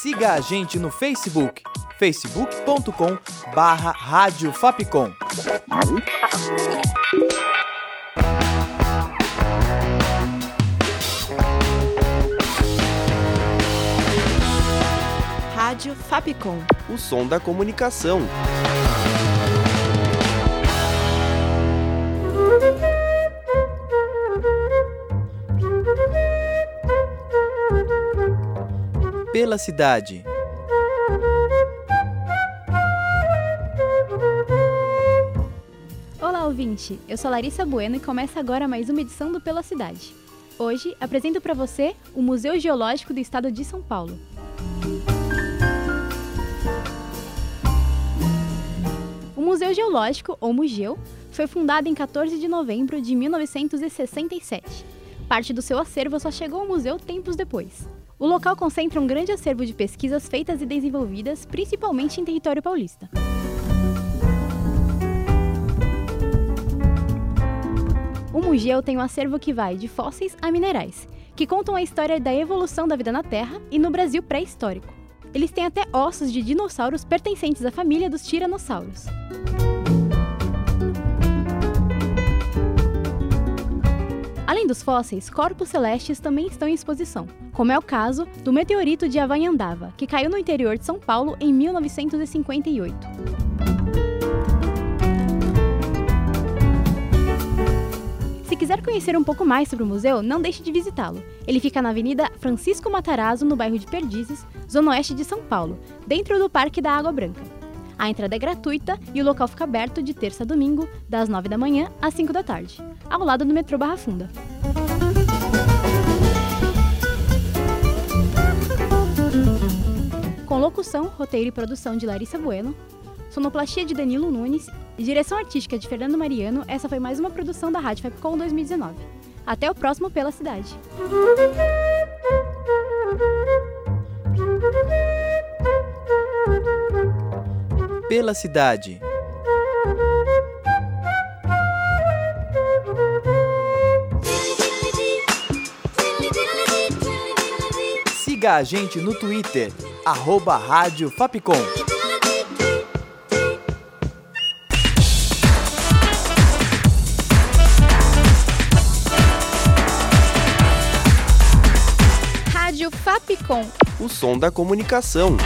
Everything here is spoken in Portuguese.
Siga a gente no Facebook, facebook.com barra Rádio Fapcom. Rádio Fapcom. O som da comunicação. Pela cidade. Olá, ouvinte! Eu sou Larissa Bueno e começa agora mais uma edição do Pela Cidade. Hoje apresento para você o Museu Geológico do Estado de São Paulo. O Museu Geológico, ou Mugeu, foi fundado em 14 de novembro de 1967. Parte do seu acervo só chegou ao museu tempos depois. O local concentra um grande acervo de pesquisas feitas e desenvolvidas principalmente em território paulista. O Mugeu tem um acervo que vai de fósseis a minerais, que contam a história da evolução da vida na Terra e no Brasil pré-histórico. Eles têm até ossos de dinossauros pertencentes à família dos tiranossauros. Além dos fósseis, corpos celestes também estão em exposição, como é o caso do meteorito de Avanhandava, que caiu no interior de São Paulo em 1958. Se quiser conhecer um pouco mais sobre o museu, não deixe de visitá-lo. Ele fica na Avenida Francisco Matarazzo, no bairro de Perdizes, zona oeste de São Paulo, dentro do Parque da Água Branca. A entrada é gratuita e o local fica aberto de terça a domingo, das 9 da manhã às 5 da tarde, ao lado do metrô Barra Funda. Com locução, roteiro e produção de Larissa Bueno, sonoplastia de Danilo Nunes e direção artística de Fernando Mariano, essa foi mais uma produção da Rádio Fapcom 2019. Até o próximo Pela Cidade. Pela cidade. Siga a gente no Twitter, arroba Rádio Fapcom. Rádio Fapcom. O som da comunicação.